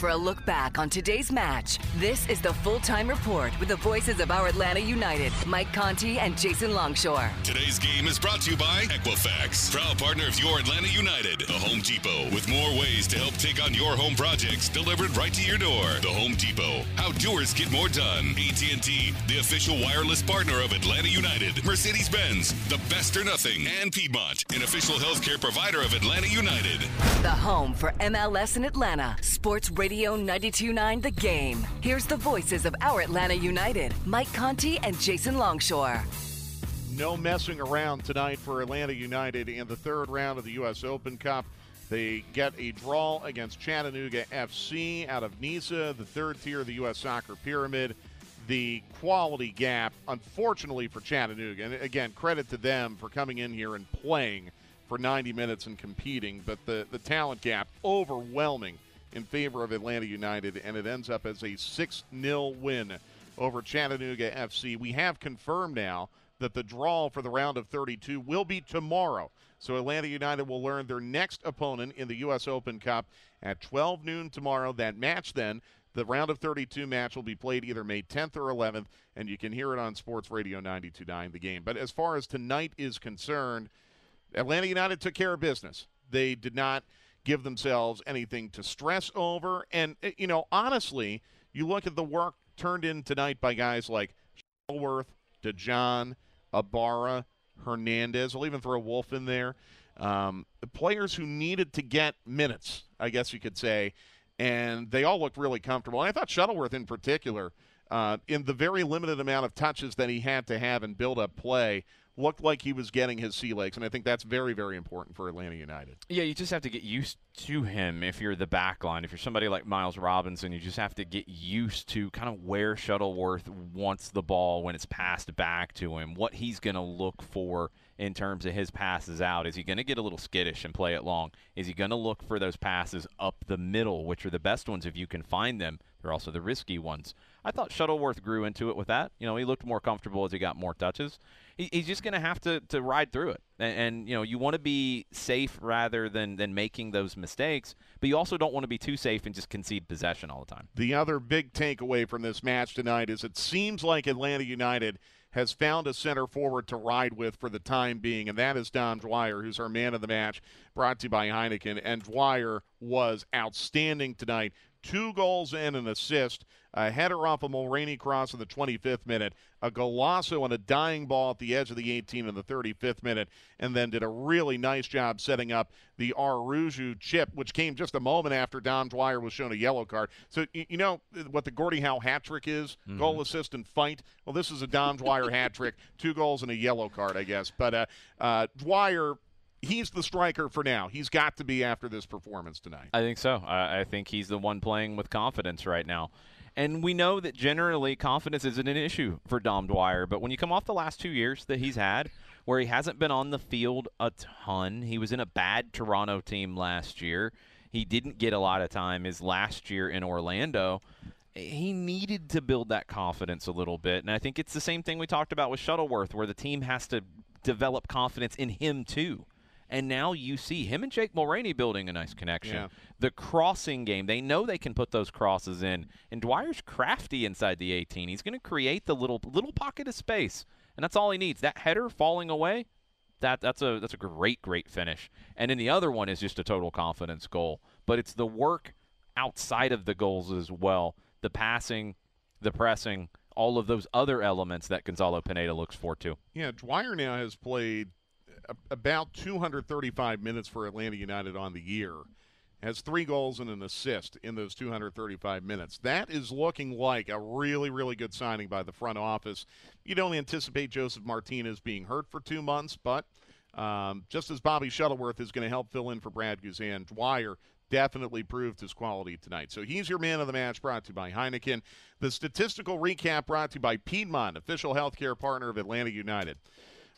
for a look back on today's match. This is the full time report with the voices of our Atlanta United, Mike Conti and Jason Longshore. Today's game is brought to you by Equifax, proud partner of your Atlanta United, the Home Depot, with more ways to help take on your home projects delivered right to your door. The Home Depot, how doers get more done. AT&T, the official wireless partner of Atlanta United. Mercedes-Benz, the best or nothing, and Piedmont, an official healthcare provider of Atlanta United. The home for MLS in Atlanta. Sports Radio 929 The Game. Here's the voices of our Atlanta United, Mike Conti and Jason Longshore. No messing around tonight for Atlanta United in the third round of the U.S. Open Cup. They get a draw against Chattanooga FC out of NISA, the third tier of the U.S. soccer pyramid. The quality gap, unfortunately for Chattanooga, and again, credit to them for coming in here and playing for 90 minutes and competing, but the, the talent gap overwhelming in favor of Atlanta United, and it ends up as a 6 0 win over Chattanooga FC. We have confirmed now that the draw for the round of 32 will be tomorrow. So Atlanta United will learn their next opponent in the U.S. Open Cup at 12 noon tomorrow. That match then, the round of 32 match will be played either May 10th or 11th, and you can hear it on Sports Radio 92.9 the game. But as far as tonight is concerned, Atlanta United took care of business. They did not give themselves anything to stress over. And, eh, you know, honestly, you look at the work turned in tonight by guys like Shuttleworth, DeJohn, Ibarra, Hernandez. I'll even throw Wolff in there. Um, the players who needed to get minutes, I guess you could say, and they all looked really comfortable. And I thought Shuttleworth in particular, uh, in the very limited amount of touches that he had to have and build up play, looked like he was getting his sea legs, and I think that's very, very important for Atlanta United. Yeah, you just have to get used to him if you're the back line. If you're somebody like Miles Robinson, you just have to get used to kind of where Shuttleworth wants the ball when it's passed back to him, what he's going to look for in terms of his passes out. Is he going to get a little skittish and play it long? Is he going to look for those passes up the middle, which are the best ones if you can find them? They're also the risky ones. I thought Shuttleworth grew into it with that. You know, he looked more comfortable as he got more touches he's just going to have to to ride through it. And, and you know, you want to be safe rather than than making those mistakes, but you also don't want to be too safe and just concede possession all the time. The other big takeaway from this match tonight is it seems like Atlanta United has found a center forward to ride with for the time being, and that is Dom Dwyer, who's our man of the match, brought to you by Heineken. And Dwyer was outstanding tonight. Two goals and an assist a header off a Mulraney cross in the 25th minute, a Golazo on a dying ball at the edge of the 18 in the 35th minute, and then did a really nice job setting up the Araujo chip, which came just a moment after Dom Dwyer was shown a yellow card. So, you know what the Gordie Howe hat trick is? Mm-hmm. Goal, assist, and fight. Well, this is a Dom Dwyer hat trick. Two goals and a yellow card, I guess. But uh, uh, Dwyer he's the striker for now. He's got to be after this performance tonight. I think so. I think he's the one playing with confidence right now. And we know that generally confidence isn't an issue for Dom Dwyer, but when you come off the last two years that he's had, where he hasn't been on the field a ton, he was in a bad Toronto team last year. He didn't get a lot of time his last year in Orlando. He needed to build that confidence a little bit. And I think it's the same thing we talked about with Shuttleworth, where the team has to develop confidence in him too. And now you see him and Jake Mulraney building a nice connection. Yeah. The crossing game, they know they can put those crosses in. And Dwyer's crafty inside the 18. He's going to create the little little pocket of space, and that's all he needs. That header falling away, that that's a that's a great great finish. And then the other one is just a total confidence goal. But it's the work outside of the goals as well. The passing, the pressing, all of those other elements that Gonzalo Pineda looks for too. Yeah, Dwyer now has played about 235 minutes for Atlanta United on the year. Has three goals and an assist in those 235 minutes. That is looking like a really, really good signing by the front office. You don't anticipate Josef Martinez being hurt for two months, but um, just as Bobby Shuttleworth is going to help fill in for Brad Guzan, Dwyer definitely proved his quality tonight. So he's your man of the match brought to you by Heineken. The statistical recap brought to you by Piedmont, official healthcare partner of Atlanta United.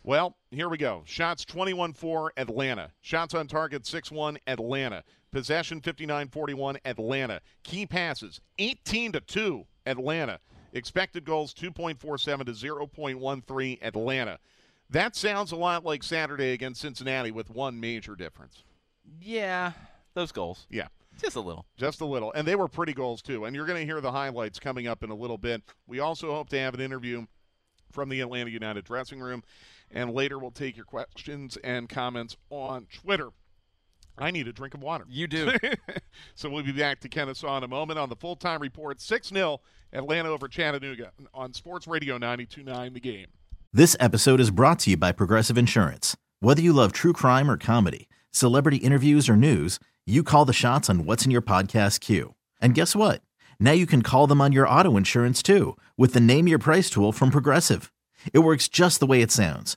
Well, here we go. Shots 21 4 Atlanta. Shots on target 6 1 Atlanta. Possession 59 41 Atlanta. Key passes 18 to 2 Atlanta. Expected goals 2.47 to 0.13 Atlanta. That sounds a lot like Saturday against Cincinnati with one major difference. Yeah, those goals. Yeah. Just a little. Just a little. And they were pretty goals, too. And you're going to hear the highlights coming up in a little bit. We also hope to have an interview from the Atlanta United dressing room. And later we'll take your questions and comments on Twitter. I need a drink of water. You do. so we'll be back to Kennesaw in a moment on the full time report 6 0 Atlanta over Chattanooga on Sports Radio 929 The Game. This episode is brought to you by Progressive Insurance. Whether you love true crime or comedy, celebrity interviews or news, you call the shots on what's in your podcast queue. And guess what? Now you can call them on your auto insurance too with the Name Your Price tool from Progressive. It works just the way it sounds.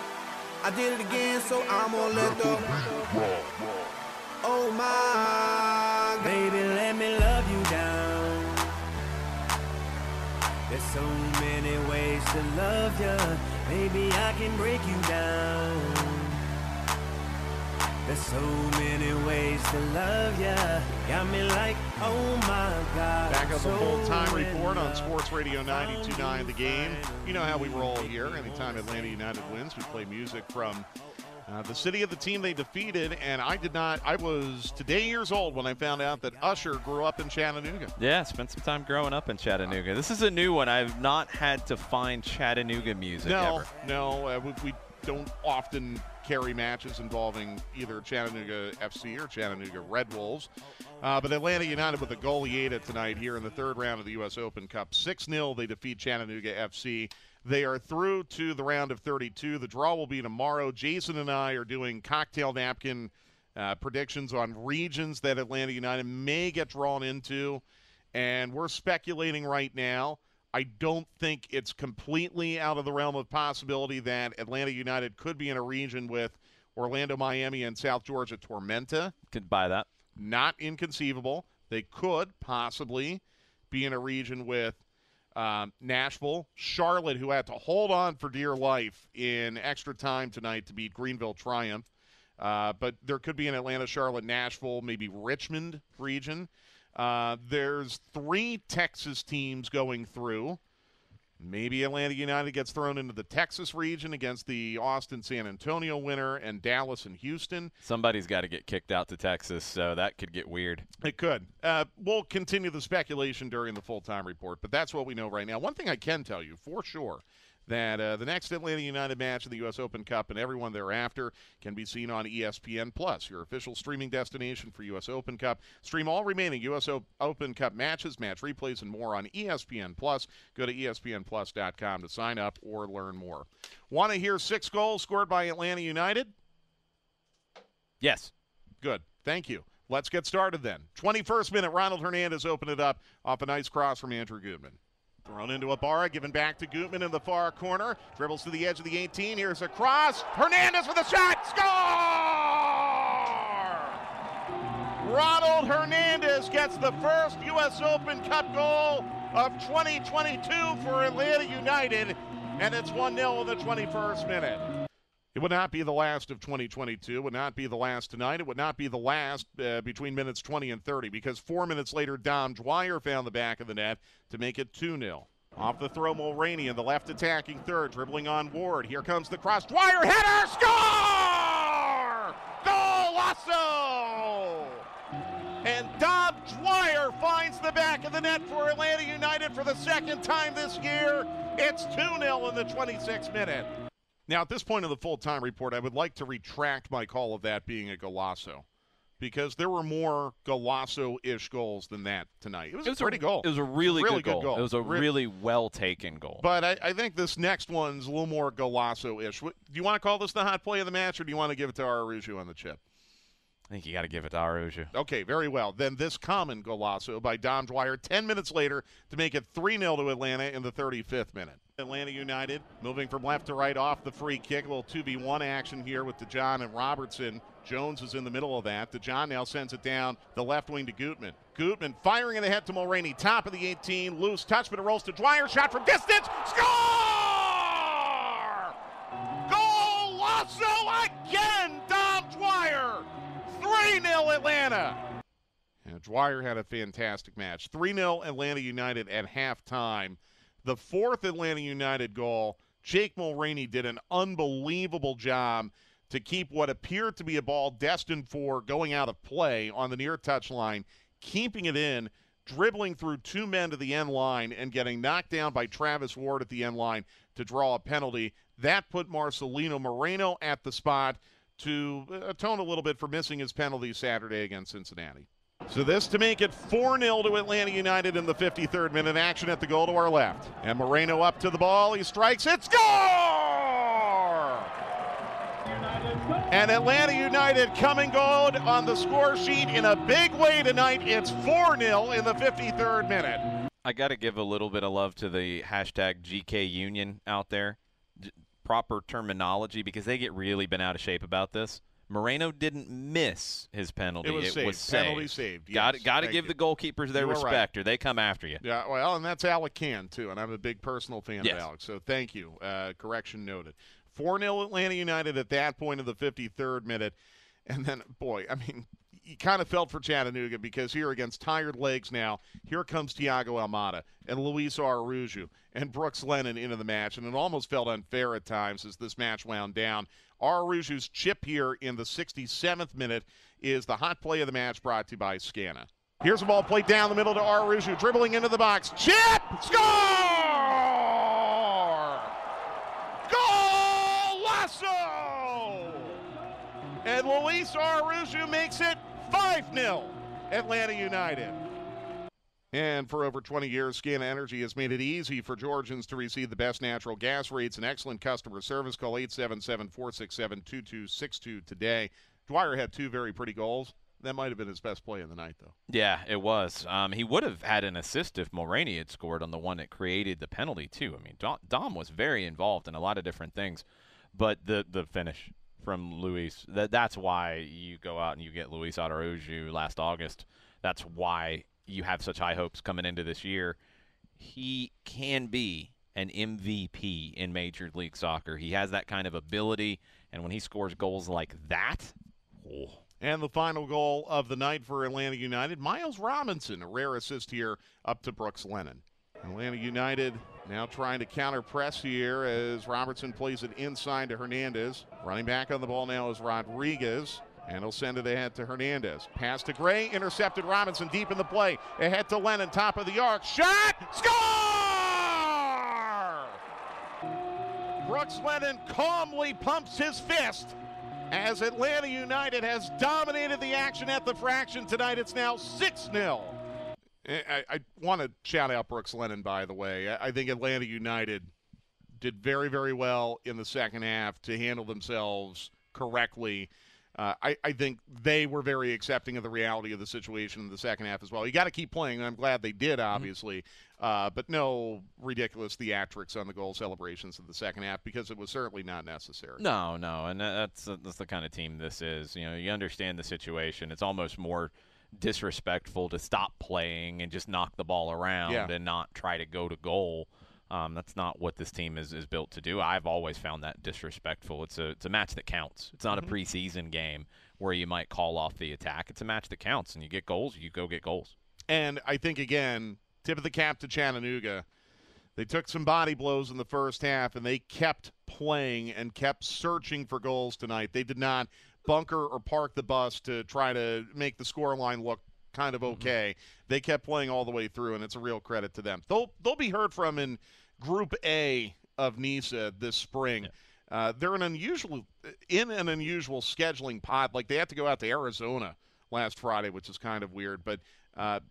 I did it again, so I'm gonna let the. Oh my. Baby, let me love you down. There's so many ways to love you. Maybe I can break you down. There's so many ways to love ya. Got me like, oh my God. Back up the so full time report on. Sports Radio 929 The Game. You know how we roll here. Anytime Atlanta United wins, we play music from uh, the city of the team they defeated. And I did not, I was today years old when I found out that Usher grew up in Chattanooga. Yeah, spent some time growing up in Chattanooga. This is a new one. I've not had to find Chattanooga music No, ever. no, uh, we, we don't often carry matches involving either Chattanooga FC or Chattanooga Red Wolves. Uh, but Atlanta United with a goleada tonight here in the third round of the U.S. Open Cup. 6 0, they defeat Chattanooga FC. They are through to the round of 32. The draw will be tomorrow. Jason and I are doing cocktail napkin uh, predictions on regions that Atlanta United may get drawn into. And we're speculating right now I don't think it's completely out of the realm of possibility that Atlanta United could be in a region with Orlando, Miami, and South Georgia Tormenta. Could buy that. Not inconceivable. They could possibly be in a region with um, Nashville, Charlotte, who had to hold on for dear life in extra time tonight to beat Greenville Triumph. Uh, but there could be an Atlanta, Charlotte, Nashville, maybe Richmond region. Uh, there's three Texas teams going through. Maybe Atlanta United gets thrown into the Texas region against the Austin San Antonio winner and Dallas and Houston. Somebody's got to get kicked out to Texas, so that could get weird. It could. Uh, we'll continue the speculation during the full time report, but that's what we know right now. One thing I can tell you for sure that uh, the next Atlanta United match in the U.S. Open Cup and everyone thereafter can be seen on ESPN Plus, your official streaming destination for U.S. Open Cup. Stream all remaining U.S. O- Open Cup matches, match replays, and more on ESPN Plus. Go to ESPNPlus.com to sign up or learn more. Want to hear six goals scored by Atlanta United? Yes. Good. Thank you. Let's get started then. 21st minute, Ronald Hernandez opened it up off a nice cross from Andrew Gutman. Thrown into a Ibarra, given back to Gutman in the far corner. Dribbles to the edge of the 18. Here's a cross. Hernandez with a shot. Score! Ronald Hernandez gets the first U.S. Open Cup goal of 2022 for Atlanta United, and it's 1 0 in the 21st minute. It would not be the last of 2022. It would not be the last tonight. It would not be the last uh, between minutes 20 and 30 because four minutes later, Dom Dwyer found the back of the net to make it 2 0. Off the throw, Mulraney in the left attacking third, dribbling on Ward. Here comes the cross. Dwyer header! Score! Golazo! And Dom Dwyer finds the back of the net for Atlanta United for the second time this year. It's 2 0 in the 26th minute. Now, at this point in the full time report, I would like to retract my call of that being a Golazo because there were more Golazo ish goals than that tonight. It was, It was a pretty goal. It was a really, really good, good goal. It was a Re- really well taken goal. But I, I think this next one's a little more Golazo ish. Do you want to call this the hot play of the match or do you want to give it to Araújo on the chip? I think you got to give it to Araújo. Okay, very well. Then this common golazo by Dom Dwyer 10 minutes later to make it 3 0 to Atlanta in the 35th minute. Atlanta United moving from left to right off the free kick. A little 2v1 action here with DeJohn and Robertson. Jones is in the middle of that. DeJohn now sends it down the left wing to Gutman. Gutman firing in the head to Mulraney. Top of the 18. Loose touch, but it rolls to Dwyer. Shot from distance. Score! Golazo again, Dom Dwyer. 3 0 Atlanta. Dwyer had a fantastic match. 3 0 Atlanta United at halftime. The fourth Atlanta United goal, Jake Mulraney did an unbelievable job to keep what appeared to be a ball destined for going out of play on the near touch line, keeping it in, dribbling through two men to the end line, and getting knocked down by Travis Ward at the end line to draw a penalty. That put Marcelino Moreno at the spot to uh, atone a little bit for missing his penalty Saturday against Cincinnati. So this to make it 4-0 to Atlanta United in the 53rd minute action at the goal to our left. And Moreno up to the ball. He strikes it. Score! And Atlanta United coming good on the score sheet in a big way tonight. It's 4-0 in the 53rd minute. I got to give a little bit of love to the hashtag GK Union out there. Proper terminology because they get really been out of shape about this. Moreno didn't miss his penalty. It was saved. was saved. Penalty saved, Got yes. got to give you. the goalkeepers their You are right. respect, or they come after you. Yeah, well, and that's Alec Kann, too, and I'm a big personal fan Yes. of Alex, so thank you. Uh, correction noted. 4 0 Atlanta United at that point of the 53rd minute. And then, boy, I mean, you kind of felt for Chattanooga because here against tired legs now, here comes Thiago Almada and Luiz Araújo and Brooks Lennon into the match. And it almost felt unfair at times as this match wound down. Araújo's chip here in the 67th minute is the hot play of the match brought to you by Scana. Here's a ball played down the middle to Araújo, dribbling into the box. Chip! Score! Golazo! And Luiz Araújo makes it 5-0 Atlanta United. And for over 20 years, Scana Energy has made it easy for Georgians to receive the best natural gas rates and excellent customer service. Call 877-467-2262 today. Dwyer had two very pretty goals. that might have been his best play of the night, though. Yeah, it was. Um, he would have had an assist if Mulraney had scored on the one that created the penalty too. I mean, Dom, Dom was very involved in a lot of different things, but the the finish from Luiz that that's why you go out and you get Luiz Araujo last August. That's why you have such high hopes coming into this year. He can be an MVP in Major League Soccer. He has that kind of ability, and when he scores goals like that, oh. And the final goal of the night for Atlanta United, Miles Robinson, a rare assist here up to Brooks Lennon. Atlanta United now trying to counter press here as Robertson plays it inside to Hernandez. Running back on the ball now is Rodriguez. And he'll send it ahead to Hernandez. Pass to Gray, intercepted Robinson deep in the play. Ahead to Lennon, top of the arc. Shot! Score! Brooks Lennon calmly pumps his fist as Atlanta United has dominated the action at the fraction tonight. It's now 6 0. Eh, I, I want to shout out Brooks Lennon, by the way. I, I think Atlanta United did very, very well in the second half to handle themselves correctly. Uh, I, I, think they were very accepting of the reality of the situation in the second half as well. You got to keep playing, and I'm glad they did, mm-hmm. obviously. Mm-hmm. Uh, but no ridiculous theatrics on the goal celebrations in the second half because it was certainly not necessary. No, no, and that's that's the kind of team this is. You know, you understand the situation. It's almost more disrespectful to stop playing and just knock the ball around yeah. and not try to go to goal. Um, that's not what this team is, is built to do. I've always found that disrespectful. It's a it's a match that counts. It's not mm-hmm. a preseason game where you might call off the attack. It's a match that counts, and you get goals, you go get goals. And I think again, tip of the cap to Chattanooga. They took some body blows in the first half, and they kept playing and kept searching for goals tonight. They did not bunker or park the bus to try to make the score line look kind of mm-hmm. okay. Mm-hmm. They kept playing all the way through, and it's a real credit to them. They'll they'll be heard from in Group A of NISA this spring. Yeah. Uh, they're an unusual in an unusual scheduling pod. Like they had to go out to Arizona last Friday, which is kind of weird. But uh,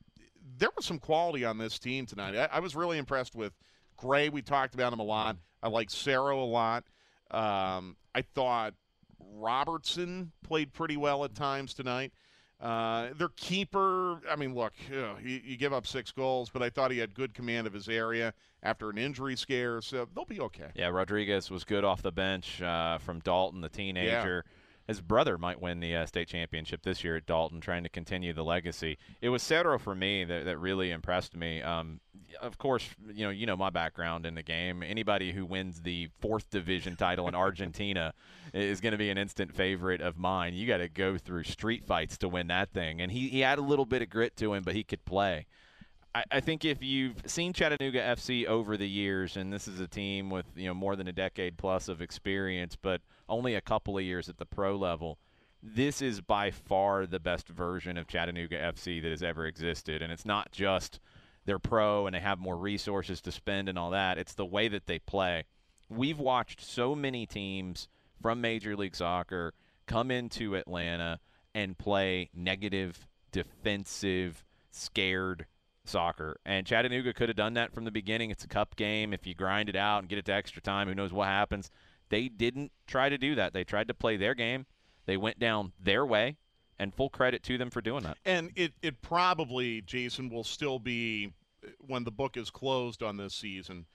there was some quality on this team tonight. I, I, was really impressed with Gray. We talked about him a lot. I like Cerro a lot. Um, I thought Robertson played pretty well at times tonight. Uh, their keeper, I mean, look, you, know, you, you, give up six goals, but I thought he had good command of his area after an injury scare, so they'll be okay. Yeah, Rodriguez was good off the bench uh, from Dalton, the teenager. Yeah his brother might win the uh, state championship this year at Dalton, trying to continue the legacy. It was Cerro for me that, that really impressed me. Um, of course, you know you know my background in the game. Anybody who wins the fourth division title in Argentina is going to be an instant favorite of mine. You got to go through street fights to win that thing, and he he had a little bit of grit to him, but he could play. I, I think if you've seen Chattanooga FC over the years, and this is a team with you know more than a decade plus of experience, but only a couple of years at the pro level, this is by far the best version of Chattanooga FC that has ever existed. And it's not just they're pro and they have more resources to spend and all that. It's the way that they play. We've watched so many teams from Major League Soccer come into Atlanta and play negative, defensive, scared soccer. And Chattanooga could have done that from the beginning. It's a cup game. If you grind it out and get it to extra time, who knows what happens. They didn't try to do that. They tried to play their game. They went down their way, and full credit to them for doing that. And it, it probably, Jason, will still be, when the book is closed on this season,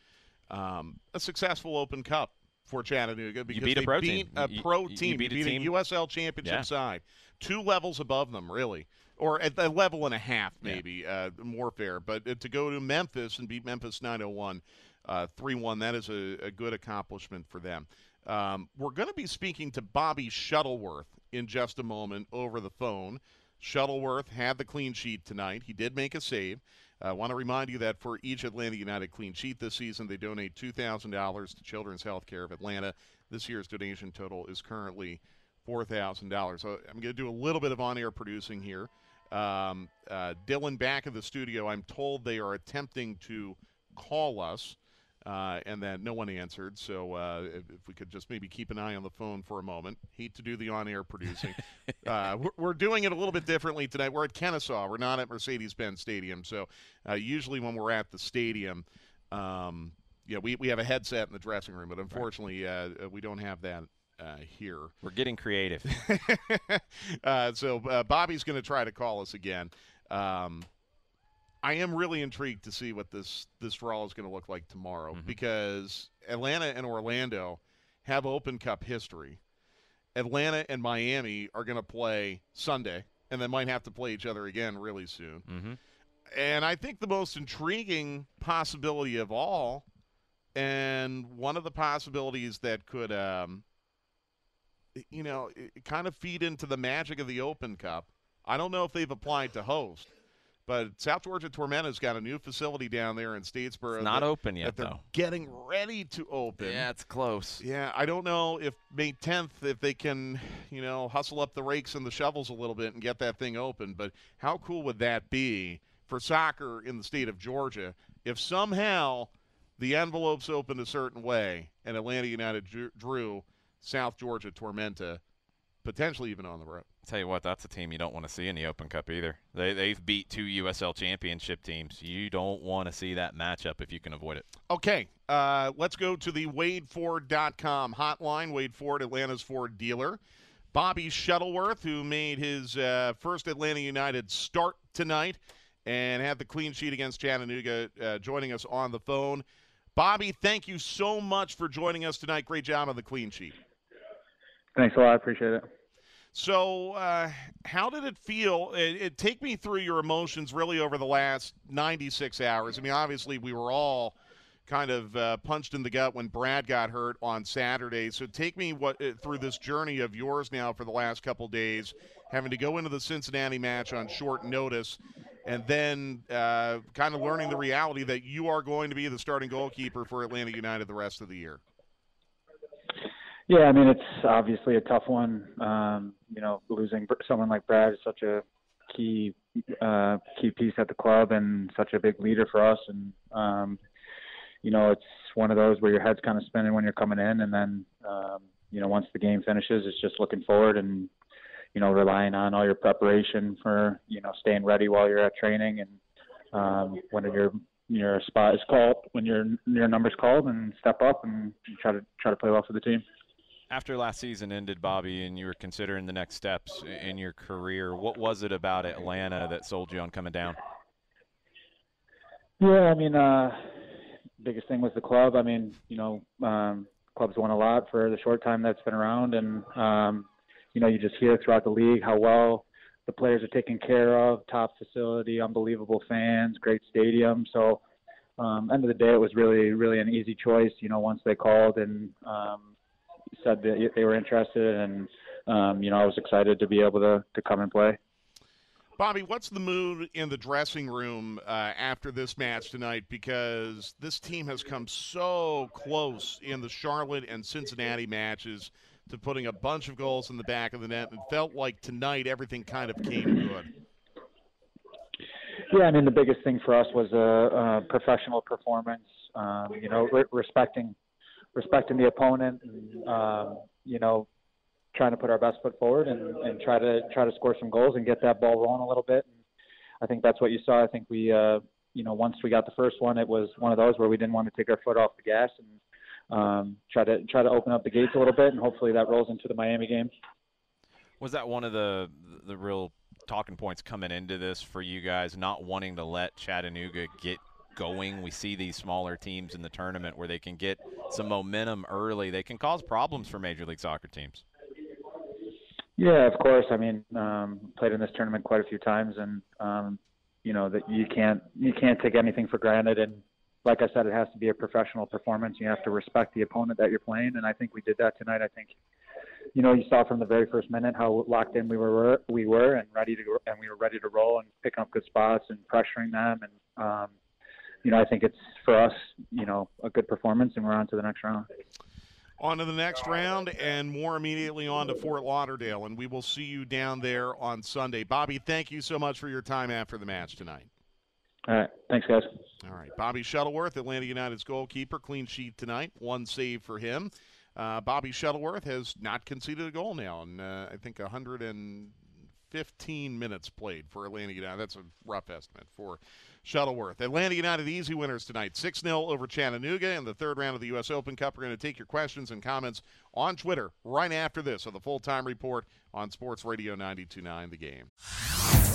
um, a successful Open Cup for Chattanooga because you beat a pro beat team. a pro you, team. You beat, you beat a USL championship yeah. side, two levels above them, really or at a level and a half, maybe yeah. uh, more fair. But uh, to go to Memphis and beat Memphis 901 uh, 3 1, that is a, a, good accomplishment for them. Um, we're going to be speaking to Bobby Shuttleworth in just a moment over the phone. Shuttleworth had the clean sheet tonight. He did make a save. I want to remind you that for each Atlanta United clean sheet this season, they donate $2,000 to Children's Healthcare of Atlanta. This year's donation total is currently $4,000. So I'm going to do a little bit of on air producing here. Um, uh, Dylan back in the studio. I'm told they are attempting to call us, uh, and that no one answered. So uh, if, if, we could just maybe keep an eye on the phone for a moment. Hate to do the on-air producing. Uh, we're, we're, doing it a little bit differently tonight. We're at Kennesaw. We're not at Mercedes-Benz Stadium. So uh, usually when we're at the stadium. Um, yeah, we, we have a headset in the dressing room, but unfortunately, right. uh, we don't have that uh, here. We're getting creative. uh, so uh, Bobby's going to try to call us again. Um, I am really intrigued to see what this this draw is going to look like tomorrow Mm-hmm. because Atlanta and Orlando have Open Cup history. Atlanta and Miami are going to play Sunday, and they might have to play each other again really soon. mm-hmm. And I think the most intriguing possibility of all, and one of the possibilities that could, um, you know, it- kind of feed into the magic of the Open Cup. I don't know if they've applied to host, but South Georgia Tormenta's got a new facility down there in Statesboro. It's not that- open yet, that they're though. getting ready to open. Yeah, it's close. Yeah, I don't know if May 10th, if they can, you know, hustle up the rakes and the shovels a little bit and get that thing open. But how cool would that be for soccer in the state of Georgia if somehow the envelopes opened a certain way and Atlanta United drew, drew South Georgia Tormenta, potentially even on the road? Tell you what, that's a team you don't want to see in the Open Cup either. They they've beat two USL championship teams. You don't want to see that matchup if you can avoid it. Okay, uh, let's go to the WadeFord.com hotline. Wade Ford, Atlanta's Ford dealer. Bobby Shuttleworth, who made his uh, first Atlanta United start tonight and had the clean sheet against Chattanooga, uh, joining us on the phone. Bobby, thank you so much for joining us tonight. Great job on the clean sheet. Thanks a lot. I appreciate it. So, uh, how did it feel? It, it take me through your emotions really over the last 96 hours. I mean, obviously, we were all kind of uh, punched in the gut when Brad got hurt on Saturday. So, take me what uh, through this journey of yours now for the last couple days, having to go into the Cincinnati match on short notice, and then uh, kind of learning the reality that you are going to be the starting goalkeeper for Atlanta United the rest of the year. Yeah, I mean it's obviously a tough one. Um, you know, losing someone like Brad is such a key uh, key piece at the club and such a big leader for us. And um, you know, it's one of those where your head's kind of spinning when you're coming in, and then um, you know once the game finishes, it's just looking forward and you know relying on all your preparation for you know staying ready while you're at training and um, when your your spot is called, when your your number's called, and step up and try to try to play well for the team. After last season ended, Bobby, and you were considering the next steps in your career, what was it about Atlanta that sold you on coming down? Yeah, I mean, uh, biggest thing was the club. I mean, you know, um, club's won a lot for the short time that's been around, and um, you know, you just hear throughout the league how well the players are taken care of. Top facility, unbelievable fans, great stadium. So, um, end of the day, it was really, really an easy choice. You know, once they called and um, said that they were interested, and um, you know, I was excited to be able to to come and play. Bobby, what's the mood in the dressing room uh, after this match tonight? Because this team has come so close in the Charlotte and Cincinnati matches to putting a bunch of goals in the back of the net, and felt like tonight everything kind of came good. Yeah, I mean the biggest thing for us was a, a professional performance. Um, you know, re- respecting respecting the opponent, and um, you know, trying to put our best foot forward and, and try to try to score some goals and get that ball rolling a little bit. And I think that's what you saw. I think we, uh, you know, once we got the first one, it was one of those where we didn't want to take our foot off the gas and um, try to try to open up the gates a little bit, and hopefully that rolls into the Miami game. Was that one of the the real talking points coming into this for you guys, not wanting to let Chattanooga get going? We see these smaller teams in the tournament where they can get some momentum early. They can cause problems for Major League Soccer teams. Yeah, of course. I mean, um, played in this tournament quite a few times, and um, you know that you can't you can't take anything for granted. And like I said, it has to be a professional performance. You have to respect the opponent that you're playing, and I think we did that tonight. I think, you know, you saw from the very first minute how locked in we were we were and ready to and we were ready to roll and picking up good spots and pressuring them. And um, you know, I think it's for us, you know, a good performance, and we're on to the next round. On to the next round, and more immediately on to Fort Lauderdale, and we will see you down there on Sunday. Bobby, thank you so much for your time after the match tonight. All right, thanks, guys. All right, Bobby Shuttleworth, Atlanta United's goalkeeper, clean sheet tonight, one save for him. Uh, Bobby Shuttleworth has not conceded a goal now and uh, I think 150 15 minutes played for Atlanta United. That's a rough estimate for Shuttleworth. Atlanta United easy winners tonight 6 0 over Chattanooga in the third round of the U.S. Open Cup. We're going to take your questions and comments on Twitter right after this of the full time report on Sports Radio 929 The Game.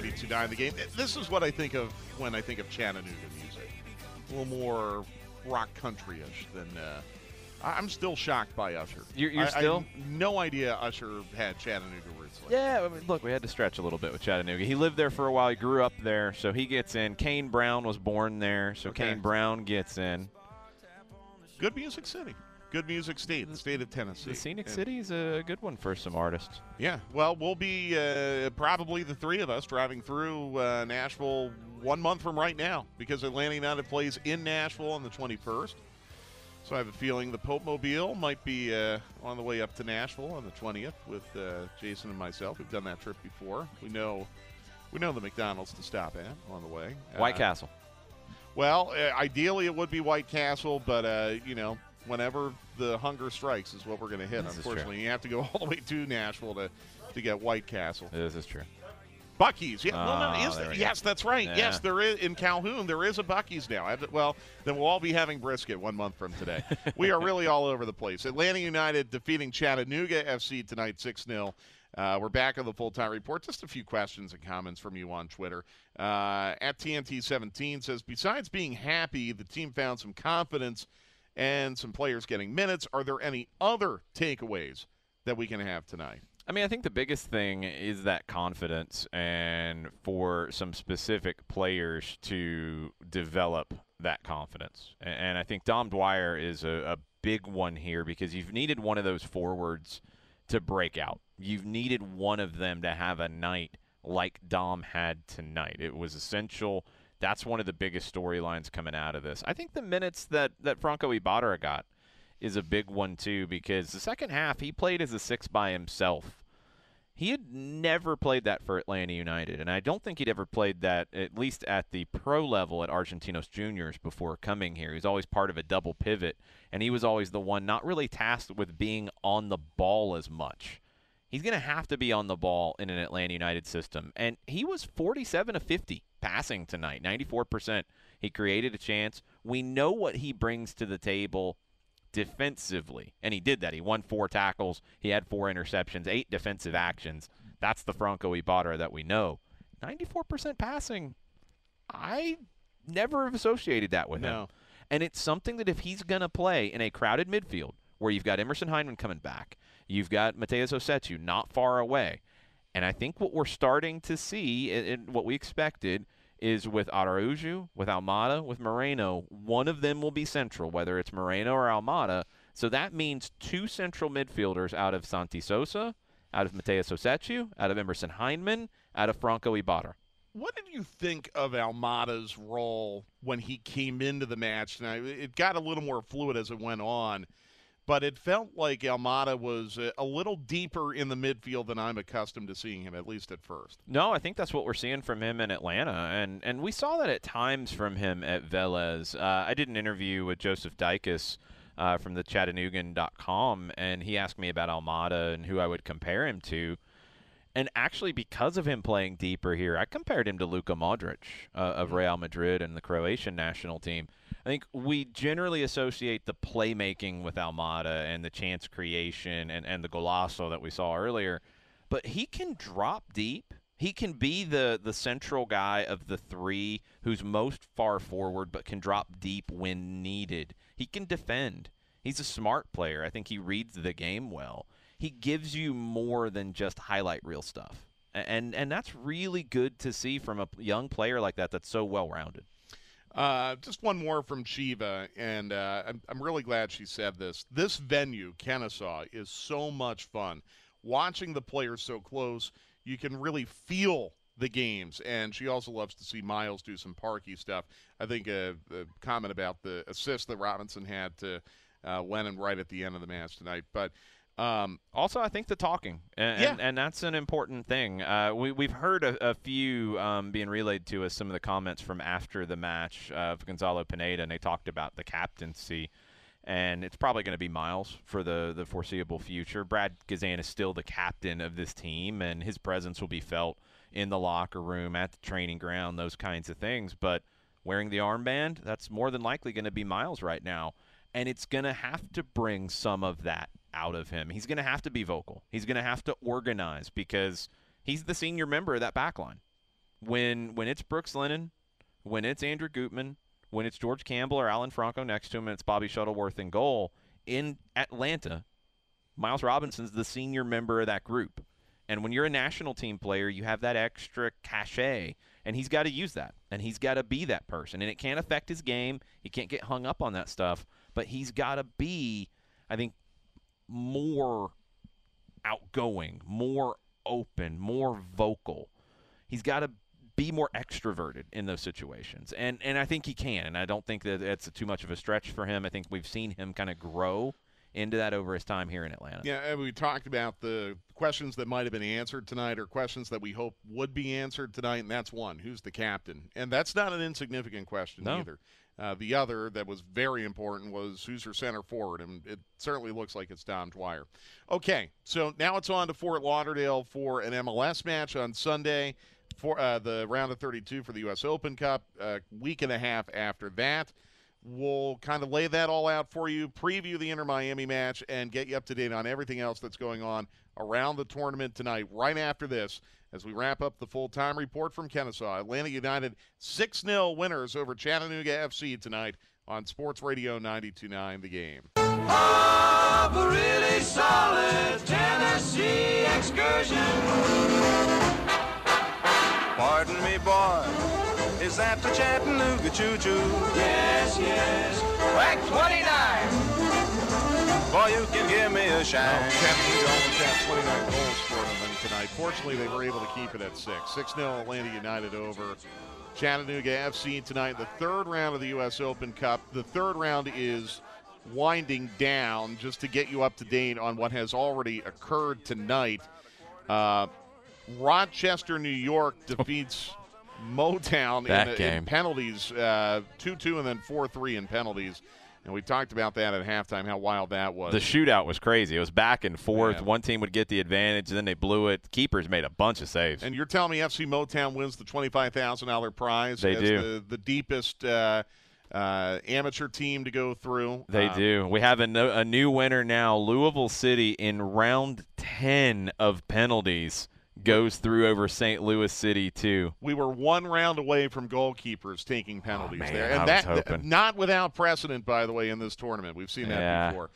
92.9 The Game. This is what I think of when I think of Chattanooga music. A little more rock country-ish than. Uh, I'm still shocked by Usher. You're, you're I, still I no idea Usher had Chattanooga roots. Like yeah, I mean, look, we had to stretch a little bit with Chattanooga. He lived there for a while. He grew up there, so he gets in. Kane Brown was born there, so Okay. Kane Brown gets in. Good music city. Good music state. The state of Tennessee. The scenic And- city is a good one for some artists. Yeah, well, we'll be uh, probably the three of us driving through uh, Nashville one month from right now because Atlanta United plays in Nashville on the 21st. So I have a feeling the Pope Mobile might be uh, on the way up to Nashville on the 20th with uh, Jason and myself. We've done that trip before. We know we know the McDonald's to stop at on the way. White Uh, Castle. Well, uh, ideally it would be White Castle, but uh, you know, whenever the hunger strikes is what we're going to hit. This unfortunately, you have to go all the way to Nashville to to get White Castle. This is true. Buc-ee's, yeah, well, Ah, no, is there there? we go. Yes, that's right. Yeah. Yes, there is in Calhoun. There is a Buc-ee's now. I have to- Well, then we'll all be having brisket one month from today. we are really all over the place. Atlanta United defeating Chattanooga FC tonight, six 0 uh, we're back on the full time report. Just a few questions and comments from you on Twitter. Uh, at TNT17 says, besides being happy, the team found some confidence and some players getting minutes. Are there any other takeaways that we can have tonight? I mean, I think the biggest thing is that confidence and for some specific players to develop that confidence. And I think Dom Dwyer is a, a big one here because you've needed one of those forwards to break out. You've needed one of them to have a night like Dom had tonight. It was essential. That's one of the biggest storylines coming out of this. I think the minutes that, that Franco Ibarra got is a big one too because the second half he played as a six by himself. He had never played that for Atlanta United, and I don't think he'd ever played that at least at the pro level at Argentinos Juniors before coming here. He was always part of a double pivot, and he was always the one not really tasked with being on the ball as much. He's going to have to be on the ball in an Atlanta United system, and he was 47 of 50 passing tonight, 94%. He created a chance. We know what he brings to the table defensively. And he did that. He won four tackles. He had four interceptions, eight defensive actions. That's the Franco Ibarra that we know. 94% passing. I never have associated that with him. And it's something that if he's going to play in a crowded midfield where you've got Emerson Hyndman coming back, you've got Matheus Rossetto not far away. And I think what we're starting to see and- what we expected is with Araujo, with Almada, with Moreno, one of them will be central, whether it's Moreno or Almada. So that means two central midfielders out of Santi Sosa, out of Matheus Rossetto, out of Emerson Hyndman, out of Franco Ibarra. What did you think of Almada's role when he came into the match? Now, it got a little more fluid as it went on, but it felt like Almada was a, a little deeper in the midfield than I'm accustomed to seeing him, at least at first. No, I think that's what we're seeing from him in Atlanta, and and we saw that at times from him at Velez. Uh, I did an interview with Joseph Dykes uh, from the Chattanoogan.com, and he asked me about Almada and who I would compare him to. And actually, because of him playing deeper here, I compared him to Luka Modric uh, of Real Madrid and the Croatian national team. I think we generally associate the playmaking with Almada and the chance creation and, and the golazo that we saw earlier, but he can drop deep. He can be the, the central guy of the three who's most far forward but can drop deep when needed. He can defend. He's a smart player. I think he reads the game well. He gives you more than just highlight reel stuff. And and that's really good to see from a young player like that that's so well rounded. Uh, just one more from Shiva, and uh, I'm, I'm really glad she said this. This venue, Kennesaw, is so much fun. Watching the players so close, you can really feel the games. And she also loves to see Miles do some parky stuff. I think a, a comment about the assist that Robinson had to uh, Lennon right at the end of the match tonight. But um, also, I think the talking, and, yeah. and, and, that's an important thing. Uh, we, we've heard a, a few um, being relayed to us, some of the comments from after the match of Gonzalo Pineda, and they talked about the captaincy. And it's probably going to be Miles for the, the foreseeable future. Brad Guzan is still the captain of this team, and his presence will be felt in the locker room, at the training ground, those kinds of things. But wearing the armband, that's more than likely going to be Miles right now. And it's going to have to bring some of that out of him. He's going to have to be vocal. He's going to have to organize because he's the senior member of that back line. When when it's Brooks Lennon, when it's Andrew Gutman, when it's George Campbell or Alan Franco next to him, and it's Bobby Shuttleworth in goal in Atlanta, Miles Robinson's the senior member of that group. And when you're a national team player, you have that extra cachet, and he's got to use that, and he's got to be that person. And it can't affect his game. He can't get hung up on that stuff, but he's got to be, I think, more outgoing, more open, more vocal. He's got to be more extroverted in those situations. And and I think he can. And I don't think that it's too much of a stretch for him. I think we've seen him kind of grow into that over his time here in Atlanta. Yeah, and we talked about the questions that might have been answered tonight or questions that we hope would be answered tonight, and that's one who's the captain? And that's not an insignificant question no. either. Uh, the other that was very important was who's your center forward, and it certainly looks like it's Dom Dwyer. Okay, so now it's on to Fort Lauderdale for an MLS match on Sunday for uh, the round of 32 for the U.S. Open Cup. A week and a half after that, we'll kind of lay that all out for you, preview the Inter Miami match, and get you up to date on everything else that's going on around the tournament tonight. Right after this as we wrap up the full time report from Kennesaw. Atlanta United 6 0 winners over Chattanooga FC tonight on Sports Radio 929 The Game. Of a really solid Tennessee excursion. Pardon me, boy. Is that the Chattanooga choo choo? Yes, yes. Track 29. Boy, you can give me a shine. Oh, Chattanooga almost had 29 goals for them tonight. Fortunately, they were able to keep it at six. 6 0 Atlanta United over Chattanooga FC tonight. The third round of the U.S. Open Cup. The third round is winding down just to get you up to date on what has already occurred tonight. Uh, Rochester, New York defeats Motown in, in, penalties, uh, 2 2 and then 4 3 in penalties. And we talked about that at halftime, how wild that was. The shootout was crazy. It was back and forth. Yeah. One team would get the advantage, and then they blew it. Keepers made a bunch of saves. And you're telling me FC Motown wins the $25,000 prize they do. The, the deepest uh, uh, amateur team to go through. They um, do. We have a, no, a new winner now, Louisville City, in round 10 of penalties goes through over St. Louis City too. We were one round away from goalkeepers taking penalties oh, man, there, and that not without precedent, by the way, in this tournament. We've seen that yeah. before.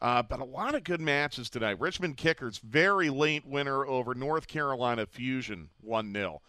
Uh, but a lot of good matches tonight. Richmond Kickers very late winner over North Carolina Fusion, one 0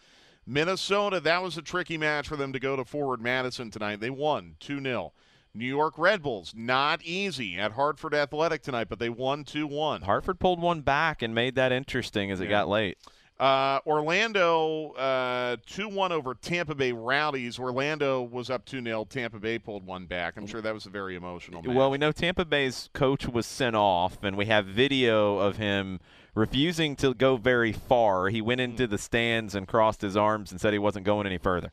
Minnesota, that was a tricky match for them to go to Forward Madison tonight. They won 2 0. New York Red Bulls, not easy at Hartford Athletic tonight, but they won 2 1. Hartford pulled one back and made that interesting as it got late. Uh, Orlando uh, 2 uh, 1 over Tampa Bay Rowdies. Orlando was up 2 0. Tampa Bay pulled one back. I'm sure that was a very emotional match. Well, we know Tampa Bay's coach was sent off, and we have video of him refusing to go very far. He went into the stands and crossed his arms and said he wasn't going any further.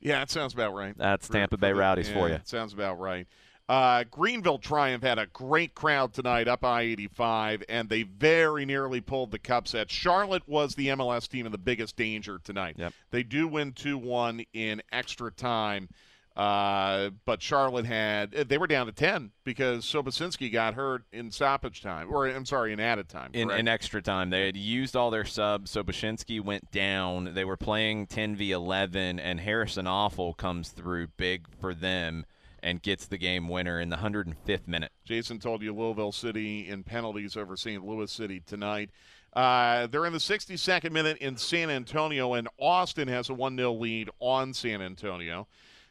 Yeah, that sounds about right. That's Tampa Bay Rowdies yeah, for you. Sounds about right. Uh, Greenville Triumph had a great crowd tonight up I 85, and they very nearly pulled the cup set. Charlotte was the MLS team in the biggest danger tonight. Yep. They do win 2 1 in extra time. Uh, but Charlotte had they were down to ten because Sobocinski got hurt in stoppage time, or I'm sorry, in added time. In, in, extra time, they had used all their subs. Sobocinski went down. They were playing 10 v 11, and Harrison Afful comes through big for them and gets the game winner in the 105th minute. Jason told you Louisville City in penalties over St. Louis City tonight. Uh, they're in the 62nd minute in San Antonio, and Austin has a 1 0 lead on San Antonio.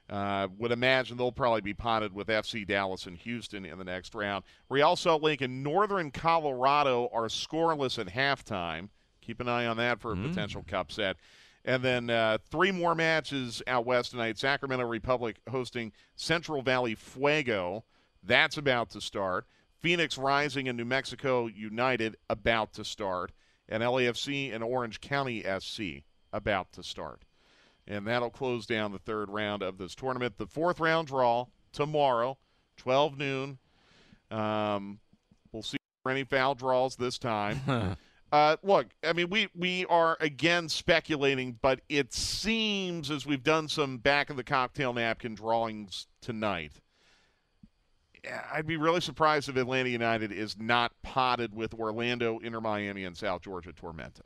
Uh, would imagine they'll probably be potted with FC Dallas and Houston in the next round. Real Salt Lake and Northern Colorado are scoreless at halftime. Keep an eye on that for a Mm. potential cup set. And then uh, three more matches out west tonight. Sacramento Republic hosting Central Valley Fuego. That's about to start. Phoenix Rising and New Mexico United about to start. And LAFC and Orange County SC about to start. And that'll close down the third round of this tournament. The fourth round draw tomorrow, 12 noon. Um, we'll see any foul draws this time. Uh, look, I mean, we we are again speculating, but it seems as we've done some back of the cocktail napkin drawings tonight. I'd be really surprised if Atlanta United is not potted with Orlando, Inter Miami, and South Georgia Tormenta.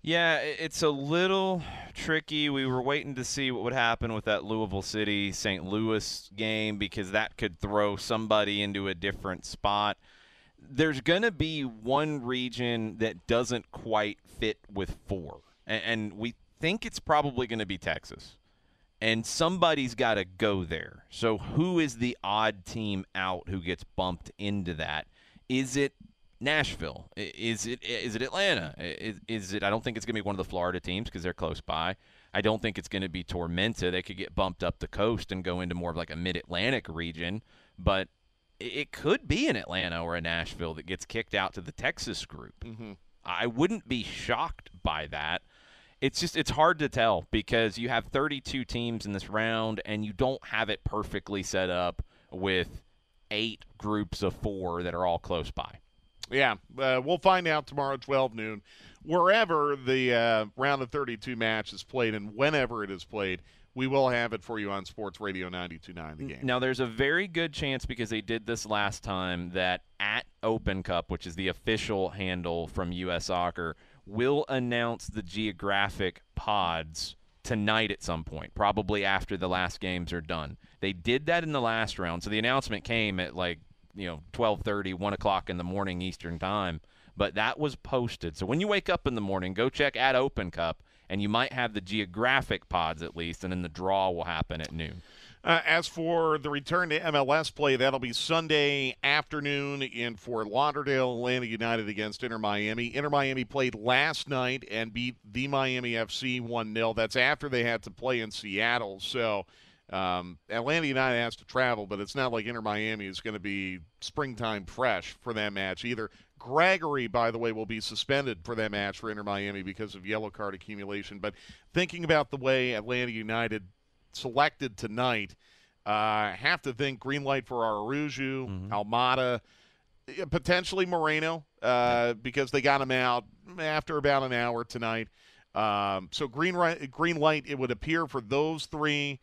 Yeah, it's a little tricky. We were waiting to see what would happen with that Louisville City St. Louis game because that could throw somebody into a different spot. There's going to be one region that doesn't quite fit with four, and, and we think it's probably going to be Texas. And somebody's got to go there. So who is the odd team out who gets bumped into that? Is it Nashville? Is it is it Atlanta? Is, is it? I don't think it's going to be one of the Florida teams because they're close by. I don't think it's going to be Tormenta. They could get bumped up the coast and go into more of like a Mid-Atlantic region, but it- could be an Atlanta or a Nashville that gets kicked out to the Texas group. I wouldn't be shocked by that. It's just it's hard to tell because you have 32 teams in this round and you don't have it perfectly set up with eight groups of 4 that are all close by. Yeah, uh, we'll find out tomorrow, 12 noon, wherever the uh, round of 32 match is played and whenever it is played. We will have it for you on Sports Radio 92.9 The Game. Now, there's a very good chance because they did this last time that at Open Cup, which is the official handle from U.S. Soccer, will announce the geographic pods tonight at some point, probably after the last games are done. They did that in the last round, so the announcement came at like you know 12:30, 1 o'clock in the morning Eastern time. But that was posted. So when you wake up in the morning, go check at Open Cup, and you might have the geographic pods at least, and then the draw will happen at noon. Uh, as for the return to MLS play, that'll be Sunday afternoon in Fort Lauderdale. Atlanta United against Inter Miami. Inter Miami played last night and beat the Miami FC 1 0. That's after they had to play in Seattle. So um, Atlanta United has to travel, but it's not like Inter Miami is going to be springtime fresh for that match either. Gregore, by the way, will be suspended for that match for Inter Miami because of yellow card accumulation. But thinking about the way Atlanta United selected tonight, uh, have to think green light for Araújo, Almada, eh, potentially Moreno, uh, because they got him out after about an hour tonight. Um, so green right, green light, it would appear for those three.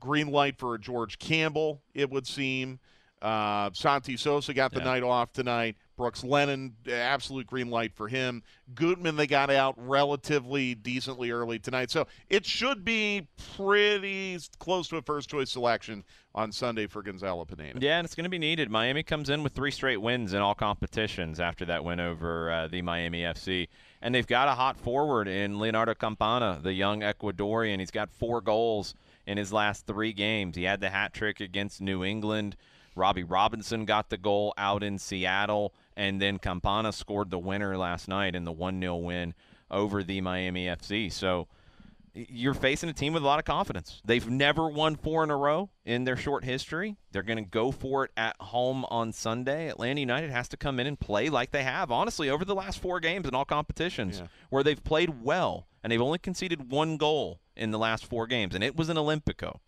Green light for a George Campbell, it would seem. Uh, Santi Sosa got the Yeah. night off tonight. Brooks Lennon, absolute green light for him. Gutman, they got out relatively decently early tonight. So it should be pretty close to a first choice selection on Sunday for Gonzalo Pineda. Yeah, and it's going to be needed. Miami comes in with three straight wins in all competitions after that win over uh, the Miami FC. And they've got a hot forward in Leonardo Campana, the young Ecuadorian. He's got four goals in his last three games. He had the hat trick against New England. Robbie Robinson got the goal out in Seattle. And then Campana scored the winner last night in the 1 0 win over the Miami FC. So you're facing a team with a lot of confidence. They've never won four in a row in their short history. They're going to go for it at home on Sunday. Atlanta United has to come in and play like they have, honestly, over the last four games in all competitions, Yeah. where they've played well and they've only conceded one goal in the last four games, and it was an Olympico.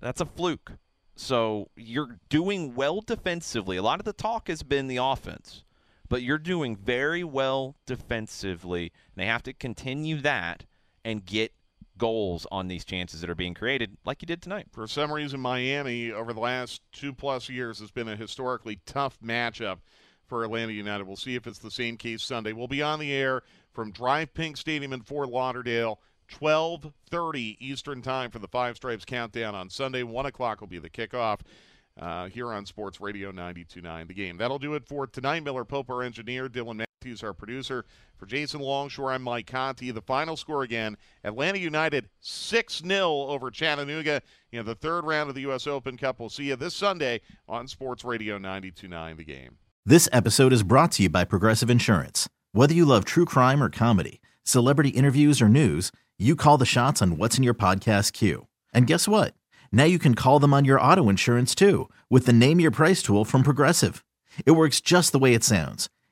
That's a fluke. So you're doing well defensively. A lot of the talk has been the offense, but you're doing very well defensively. And they have to continue that and get goals on these chances that are being created, like you did tonight. For some reason, Miami over the last two plus years has been a historically tough matchup for Atlanta United. We'll see if it's the same case Sunday. We'll be on the air from DRV PNK Stadium in Fort Lauderdale 12:30 Eastern Time for the Five Stripes Countdown on Sunday. One o'clock will be the kickoff. Uh, here on Sports Radio 92.9 The Game. That'll do it for tonight. Miller Pope, our engineer, Dylan Matthews, our producer. For Jason Longshore, I'm Mike Conti. The final score again Atlanta United 6 0 over Chattanooga in the third round of the U.S. Open Cup. We'll see you this Sunday on Sports Radio 92.9 The Game. This episode is brought to you by Progressive Insurance. Whether you love true crime or comedy, celebrity interviews or news, you call the shots on what's in your podcast queue. And guess what? Now you can call them on your auto insurance too with the Name Your Price tool from Progressive. It works just the way it sounds.